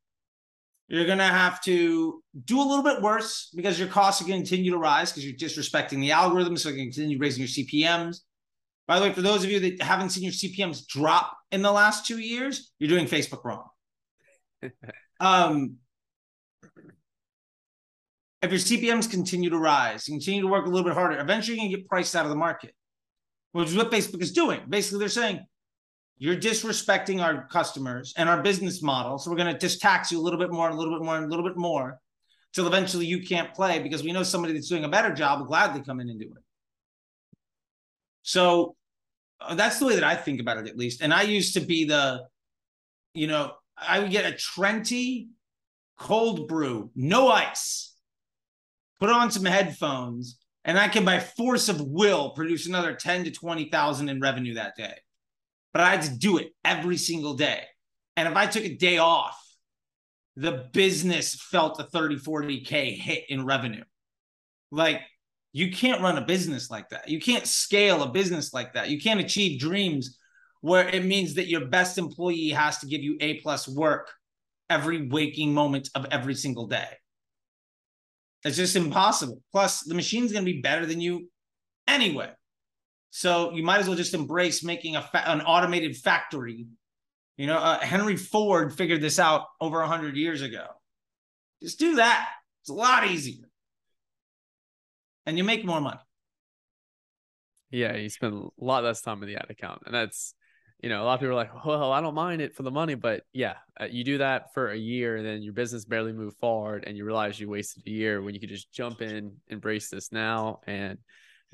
You're going to have to do a little bit worse because your costs are going to continue to rise because you're disrespecting the algorithm. So you're going to continue raising your CPMs. By the way, for those of you that haven't seen your CPMs drop in the last two years, you're doing Facebook wrong. (laughs) um, if your CPMs continue to rise, you continue to work a little bit harder, eventually you're gonna get priced out of the market, which is what Facebook is doing. Basically, they're saying you're disrespecting our customers and our business model, so we're gonna just tax you a little bit more, and a little bit more, and a little bit more, till eventually you can't play because we know somebody that's doing a better job will gladly come in and do it. So uh, that's the way that I think about it, at least. And I used to be the, you know, I would get a Trenta cold brew, no ice put on some headphones, and I can by force of will produce another 10 to 20,000 in revenue that day. But I had to do it every single day. And if I took a day off, the business felt a 30, 40K hit in revenue. Like you can't run a business like that. You can't scale a business like that. You can't achieve dreams where it means that your best employee has to give you A plus work every waking moment of every single day. It's just impossible. Plus, the machine's going to be better than you anyway. So you might as well just embrace making a fa- an automated factory. You know, uh, Henry Ford figured this out over a hundred years ago. Just do that. It's a lot easier, and you make more money. Yeah, you spend a lot less time in the ad account, and that's you know, a lot of people are like, well, I don't mind it for the money, but yeah, uh, you do that for a year and then your business barely moved forward and you realize you wasted a year when you could just jump in, embrace this now and,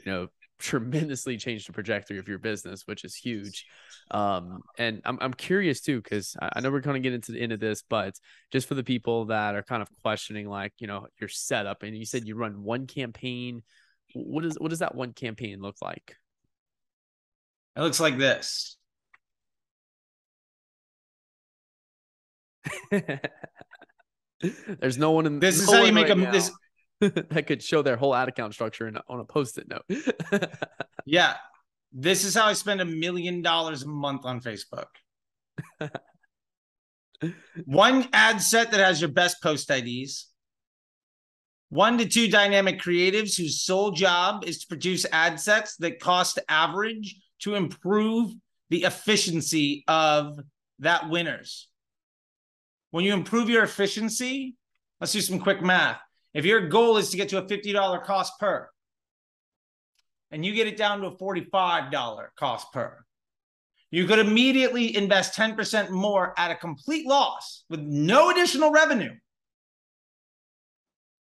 you know, tremendously change the trajectory of your business, which is huge. Um, and I'm, I'm curious too, cause I know we're going to get into the end of this, but just for the people that are kind of questioning, like, you know, your setup and you said you run one campaign. What is, what does that one campaign look like? It looks like this. (laughs) There's no one in this no is how you make right a this (laughs) that could show their whole ad account structure in, on a post-it note. (laughs) yeah. This is how I spend a million dollars a month on Facebook. One ad set that has your best post IDs. One to two dynamic creatives whose sole job is to produce ad sets that cost average to improve the efficiency of that winners. When you improve your efficiency, let's do some quick math. If your goal is to get to a $50 cost per, and you get it down to a $45 cost per, you could immediately invest 10% more at a complete loss with no additional revenue.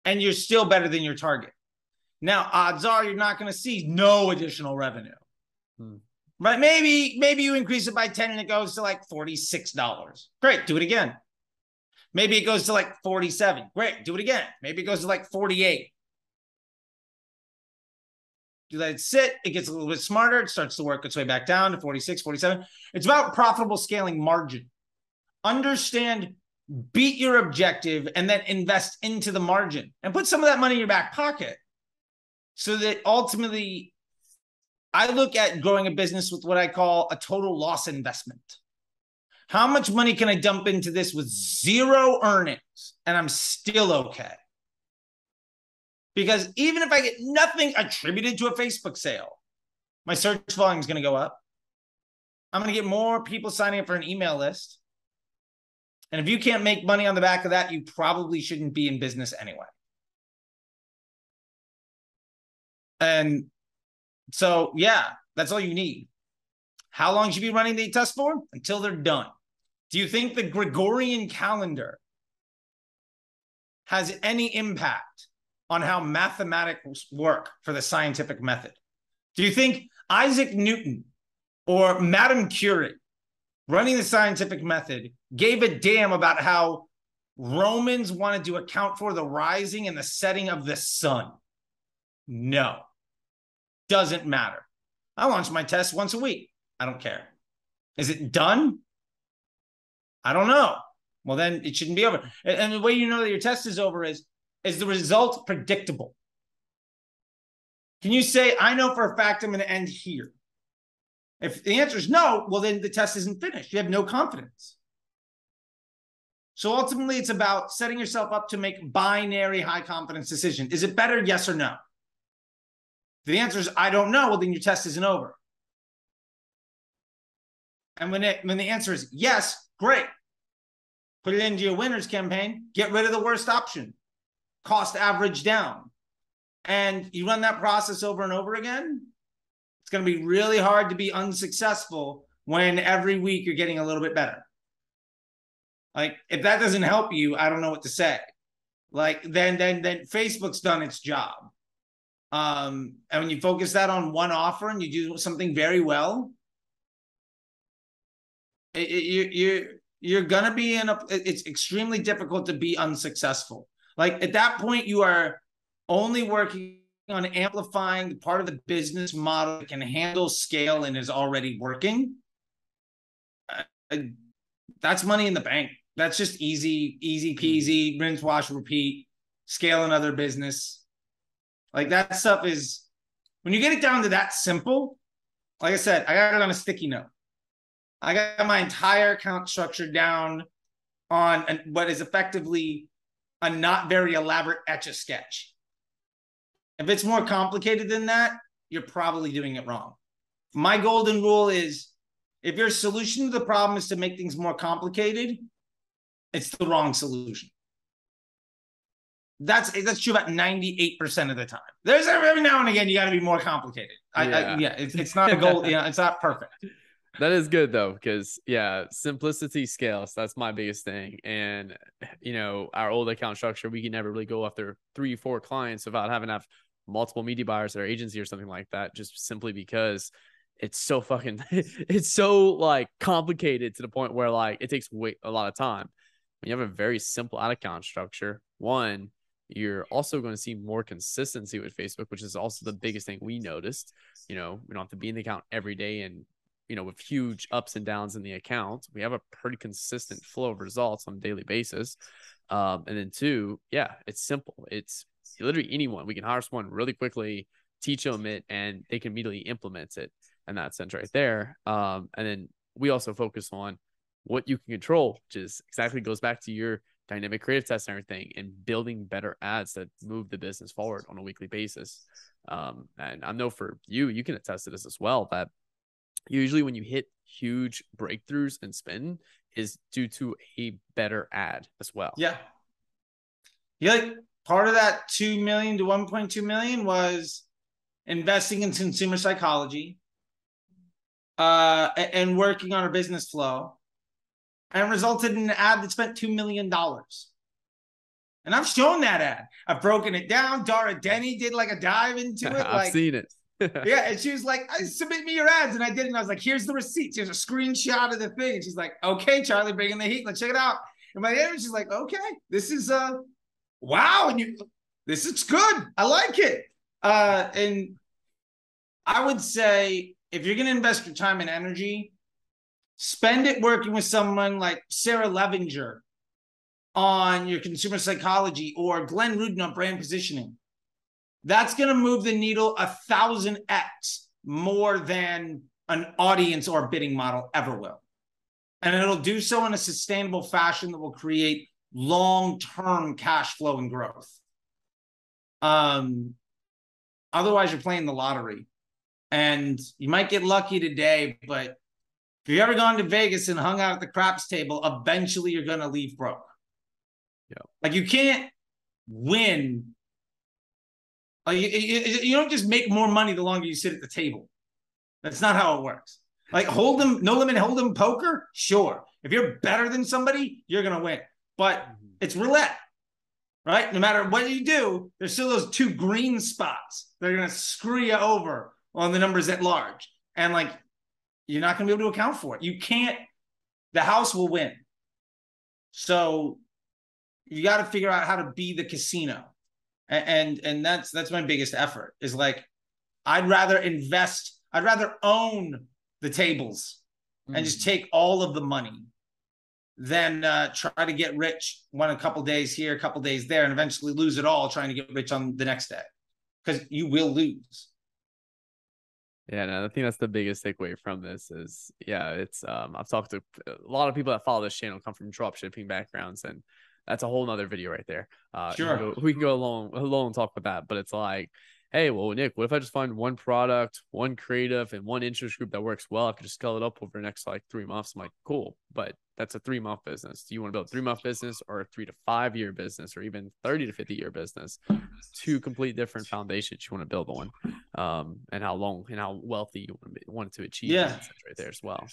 And you're still better than your target. Now, odds are you're not going to see no additional revenue. Hmm. Right? Maybe, maybe you increase it by 10 and it goes to like $46. Great, do it again. Maybe it goes to like 47. Great, do it again. Maybe it goes to like 48. Do let it sit. It gets a little bit smarter. It starts to work its way back down to 46, 47. It's about profitable scaling margin. Understand, beat your objective, and then invest into the margin and put some of that money in your back pocket so that ultimately I look at growing a business with what I call a total loss investment. How much money can I dump into this with zero earnings and I'm still okay? Because even if I get nothing attributed to a Facebook sale, my search volume is going to go up. I'm going to get more people signing up for an email list. And if you can't make money on the back of that, you probably shouldn't be in business anyway. And so, yeah, that's all you need. How long should you be running the test for? Until they're done. Do you think the Gregorian calendar has any impact on how mathematics work for the scientific method? Do you think Isaac Newton or Madame Curie running the scientific method gave a damn about how Romans wanted to account for the rising and the setting of the sun? No, doesn't matter. I launch my test once a week. I don't care. Is it done? I don't know. Well, then it shouldn't be over. And the way you know that your test is over is is the result predictable? Can you say, I know for a fact I'm going to end here? If the answer is no, well, then the test isn't finished. You have no confidence. So ultimately, it's about setting yourself up to make binary high confidence decision. Is it better? Yes or no? If the answer is I don't know, well, then your test isn't over. And when it when the answer is yes, Great. Put it into your winners campaign. Get rid of the worst option. Cost average down. And you run that process over and over again. It's going to be really hard to be unsuccessful when every week you're getting a little bit better. Like if that doesn't help you, I don't know what to say. Like then then then Facebook's done its job. Um, and when you focus that on one offer and you do something very well, you you you're gonna be in a it's extremely difficult to be unsuccessful like at that point you are only working on amplifying the part of the business model that can handle scale and is already working uh, that's money in the bank that's just easy easy peasy rinse wash repeat scale another business Like that stuff is when you get it down to that simple. Like I said, I got it on a sticky note. I got my entire account structure down on an, what is effectively a not very elaborate etch a sketch. If it's more complicated than that, you're probably doing it wrong. My golden rule is if your solution to the problem is to make things more complicated, it's the wrong solution. That's that's true about 98% of the time. There's every now and again you got to be more complicated. I, yeah, I, yeah it's, it's not a goal, yeah, it's not perfect. (laughs) That is good though, because yeah, simplicity scales. That's my biggest thing. And you know, our old account structure, we can never really go after three, four clients without having to have multiple media buyers at our agency or something like that, just simply because it's so fucking (laughs) it's so like complicated to the point where like it takes way a lot of time. When you have a very simple ad account structure, one, you're also going to see more consistency with Facebook, which is also the biggest thing we noticed. You know, we don't have to be in the account every day and you know, with huge ups and downs in the account, we have a pretty consistent flow of results on a daily basis. Um, and then two, yeah, it's simple. It's literally anyone. We can hire someone really quickly, teach them it, and they can immediately implement it. And that sense right there. Um, and then we also focus on what you can control, which is exactly goes back to your dynamic creative test and everything, and building better ads that move the business forward on a weekly basis. Um, and I know for you, you can attest to this as well that usually when you hit huge breakthroughs and spin is due to a better ad as well. Yeah. Yeah, like part of that 2 million to 1.2 million was investing in consumer psychology uh, and working on a business flow and resulted in an ad that spent $2 million. And I've shown that ad. I've broken it down. Dara Denny did like a dive into (laughs) it. I've like, seen it. (laughs) yeah, and she was like, "Submit me your ads," and I did, and I was like, "Here's the receipts. Here's a screenshot of the thing." And she's like, "Okay, Charlie, bring in the heat. Let's check it out." And my end, she's like, "Okay, this is uh, wow, and you, this is good. I like it." Uh, and I would say if you're gonna invest your time and energy, spend it working with someone like Sarah Levinger on your consumer psychology or Glenn Rudin on brand positioning that's going to move the needle a thousand X more than an audience or bidding model ever will. And it'll do so in a sustainable fashion that will create long term cash flow and growth. Um, otherwise, you're playing the lottery. And you might get lucky today, but if you've ever gone to Vegas and hung out at the craps table, eventually you're going to leave broke. Yeah. Like you can't win like you, you, don't just make more money the longer you sit at the table. That's not how it works. Like hold them, no limit, hold them poker. Sure, if you're better than somebody, you're gonna win. But mm-hmm. it's roulette, right? No matter what you do, there's still those two green spots. They're gonna screw you over on the numbers at large, and like you're not gonna be able to account for it. You can't. The house will win. So you got to figure out how to be the casino and and that's that's my biggest effort is like i'd rather invest i'd rather own the tables mm. and just mm. take all of the money than uh, try to get rich one a couple days here a couple days there and eventually lose it all trying to get rich on the next day because you will lose yeah, no, I think that's the biggest takeaway from this is yeah, it's um I've talked to a lot of people that follow this channel come from drop shipping backgrounds and that's a whole nother video right there. Uh, sure, we can, go, we can go along alone and talk about that. But it's like, hey, well, Nick, what if I just find one product, one creative, and one interest group that works well? I could just scale it up over the next like three months. I'm like, cool, but that's a three month business. Do you want to build a three month business or a three to five year business or even 30 to 50 year business? Two complete different foundations you want to build on, um, and how long and how wealthy you want, to be, want to achieve. Yeah, right there as well.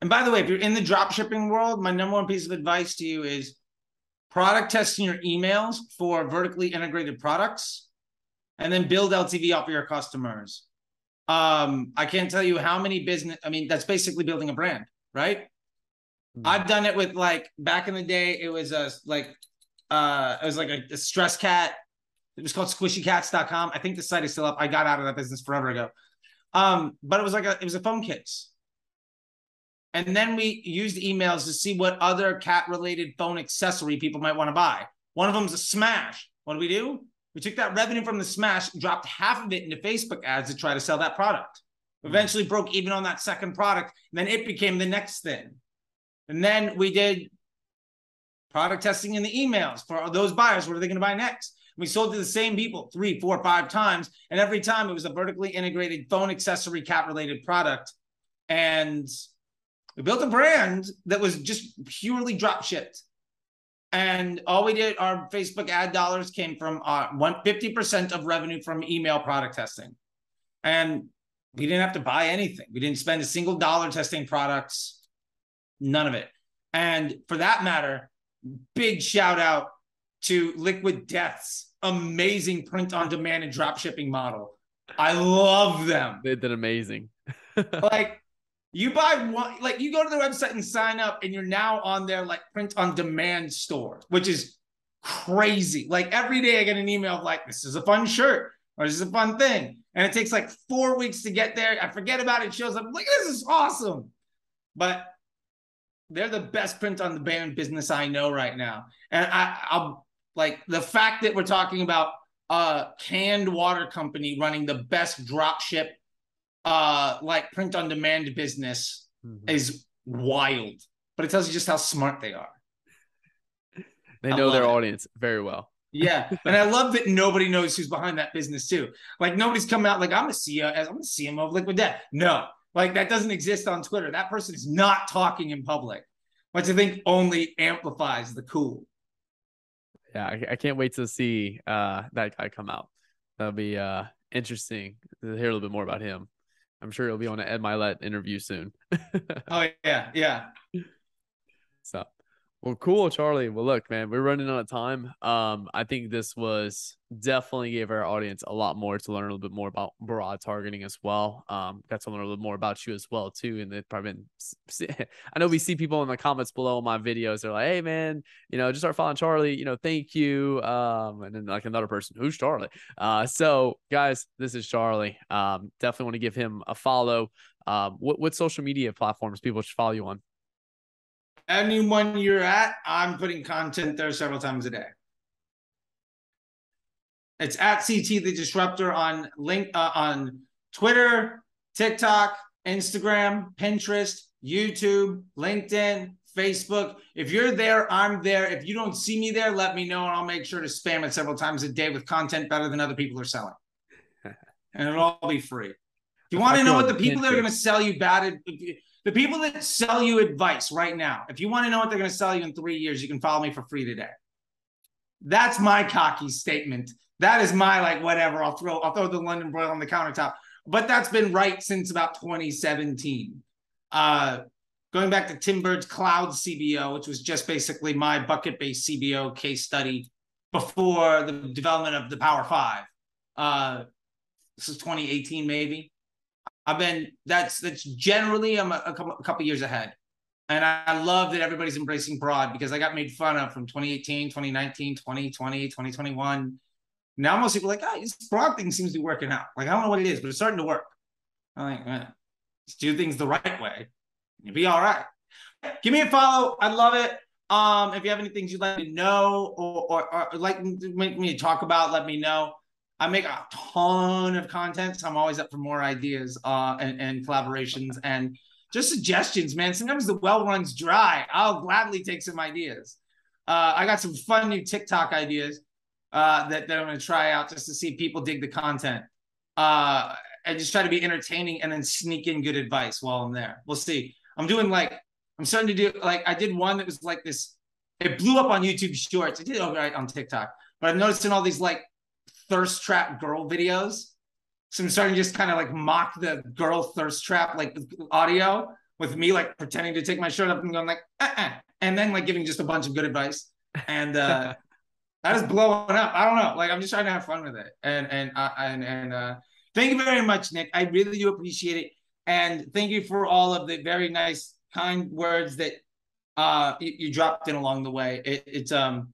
And by the way, if you're in the drop shipping world, my number one piece of advice to you is product testing your emails for vertically integrated products, and then build LTV off of your customers. Um, I can't tell you how many business. I mean, that's basically building a brand, right? Mm-hmm. I've done it with like back in the day. It was a like uh, it was like a, a stress cat. It was called squishycats.com. I think the site is still up. I got out of that business forever ago. Um, but it was like a it was a phone case. And then we used emails to see what other cat related phone accessory people might want to buy. One of them is a smash. What do we do? We took that revenue from the smash, dropped half of it into Facebook ads to try to sell that product. Hmm. Eventually broke even on that second product. And then it became the next thing. And then we did product testing in the emails for those buyers. What are they going to buy next? We sold to the same people three, four, five times. And every time it was a vertically integrated phone accessory cat related product. And we built a brand that was just purely drop shipped. And all we did, our Facebook ad dollars came from uh, one, 50% of revenue from email product testing. And we didn't have to buy anything. We didn't spend a single dollar testing products, none of it. And for that matter, big shout out to Liquid Death's amazing print on demand and drop shipping model. I love them. They did amazing. (laughs) like you buy one, like you go to the website and sign up, and you're now on their like print on demand store, which is crazy. Like every day I get an email of like, this is a fun shirt or this is a fun thing. And it takes like four weeks to get there. I forget about it. shows up. Like, this is awesome. But they're the best print on demand business I know right now. And I, I'll like the fact that we're talking about a canned water company running the best drop ship uh like print on demand business mm-hmm. is wild. But it tells you just how smart they are. They know their it. audience very well. Yeah, (laughs) and I love that nobody knows who's behind that business too. Like nobody's coming out like I'm a CEO, I'm a CMO of Liquid Death. No, like that doesn't exist on Twitter. That person is not talking in public, which I think only amplifies the cool. Yeah, I, I can't wait to see uh, that guy come out. That'll be uh, interesting to hear a little bit more about him. I'm sure he'll be on an Ed Mylett interview soon. (laughs) oh yeah, yeah. So well, cool, Charlie. Well, look, man, we're running out of time. Um, I think this was definitely gave our audience a lot more to learn a little bit more about broad targeting as well. Um, got to learn a little more about you as well too. And they've probably been. (laughs) I know we see people in the comments below my videos. They're like, "Hey, man, you know, just start following Charlie. You know, thank you." Um, and then like another person, who's Charlie? Uh, so guys, this is Charlie. Um, definitely want to give him a follow. Um, what what social media platforms people should follow you on? Anyone you're at, I'm putting content there several times a day. It's at CT the Disruptor on link uh, on Twitter, TikTok, Instagram, Pinterest, YouTube, LinkedIn, Facebook. If you're there, I'm there. If you don't see me there, let me know and I'll make sure to spam it several times a day with content better than other people are selling. (laughs) and it'll all be free. If you want to know what the people that are going to sell you bad, the people that sell you advice right now, if you want to know what they're going to sell you in three years, you can follow me for free today. That's my cocky statement. That is my like whatever. I'll throw I'll throw the London broil on the countertop. But that's been right since about 2017. Uh, going back to Tim Burd's Cloud CBO, which was just basically my bucket-based CBO case study before the development of the Power Five. Uh, this is 2018, maybe. I've been that's that's generally I'm a, a couple a couple years ahead. And I, I love that everybody's embracing broad because I got made fun of from 2018, 2019, 2020, 2021. Now most people are like, oh, this broad thing seems to be working out. Like, I don't know what it is, but it's starting to work. I'm like, eh, let's do things the right way. You'll be all right. Give me a follow. I love it. Um, if you have any things you'd like to know or, or, or like make me talk about, let me know. I make a ton of content, so I'm always up for more ideas uh, and, and collaborations and just suggestions, man. Sometimes the well runs dry. I'll gladly take some ideas. Uh, I got some fun new TikTok ideas uh, that, that I'm going to try out just to see people dig the content. Uh, and just try to be entertaining and then sneak in good advice while I'm there. We'll see. I'm doing like, I'm starting to do like, I did one that was like this, it blew up on YouTube Shorts. I did it all right on TikTok, but I've noticed in all these like thirst trap girl videos. So I'm starting to just kind of like mock the girl thirst trap like audio with me like pretending to take my shirt up and going like, uh-uh. and then like giving just a bunch of good advice. And uh (laughs) that is blowing up. I don't know. Like I'm just trying to have fun with it. And and uh, and and uh thank you very much, Nick. I really do appreciate it. And thank you for all of the very nice, kind words that uh you, you dropped in along the way. It, it's um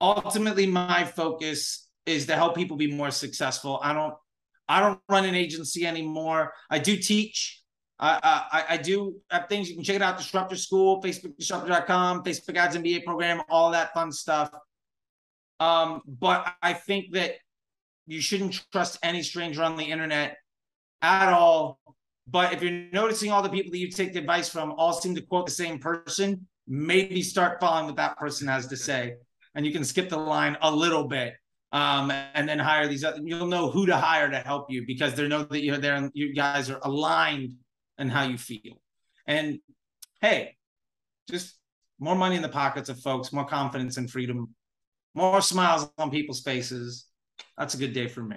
ultimately my focus is to help people be more successful. I don't I don't run an agency anymore. I do teach. I, I, I do have things you can check it out. Disruptor School, FacebookDisruptor.com, Facebook Ads MBA program, all that fun stuff. Um, but I think that you shouldn't trust any stranger on the internet at all. But if you're noticing all the people that you take the advice from all seem to quote the same person, maybe start following what that person has to say. And you can skip the line a little bit um, and then hire these other, you'll know who to hire to help you because they know that you're there and you guys are aligned in how you feel. And hey, just more money in the pockets of folks, more confidence and freedom, more smiles on people's faces. That's a good day for me.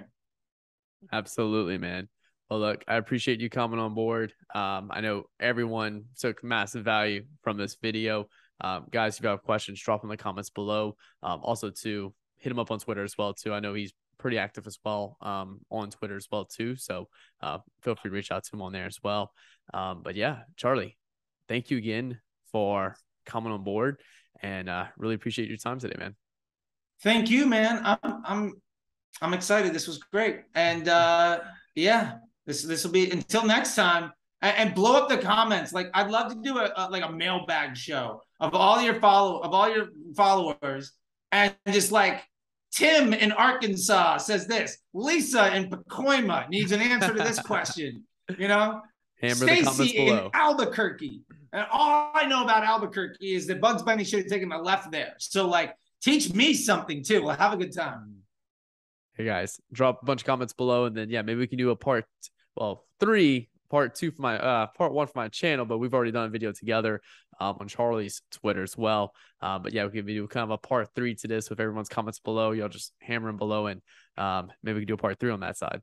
Absolutely, man. Well, look, I appreciate you coming on board. Um, I know everyone took massive value from this video. Um, guys, if you have questions, drop them in the comments below. Um, also, to hit him up on Twitter as well too. I know he's pretty active as well um, on Twitter as well too. So uh, feel free to reach out to him on there as well. Um, but yeah, Charlie, thank you again for coming on board, and uh, really appreciate your time today, man. Thank you, man. I'm I'm I'm excited. This was great, and uh, yeah, this this will be until next time. And, and blow up the comments. Like I'd love to do a, a like a mailbag show of all your follow of all your followers, and just like Tim in Arkansas says this. Lisa in Pacoima needs an answer to this (laughs) question. You know, Hammer Stacy in Albuquerque. And all I know about Albuquerque is that Bugs Bunny should have taken my left there. So, like, teach me something too. We'll have a good time. Hey guys, drop a bunch of comments below, and then yeah, maybe we can do a part well three part two for my uh part one for my channel, but we've already done a video together um, on Charlie's Twitter as well. Uh, but yeah, we can do kind of a part three to this with everyone's comments below. Y'all just hammer them below, and um, maybe we can do a part three on that side.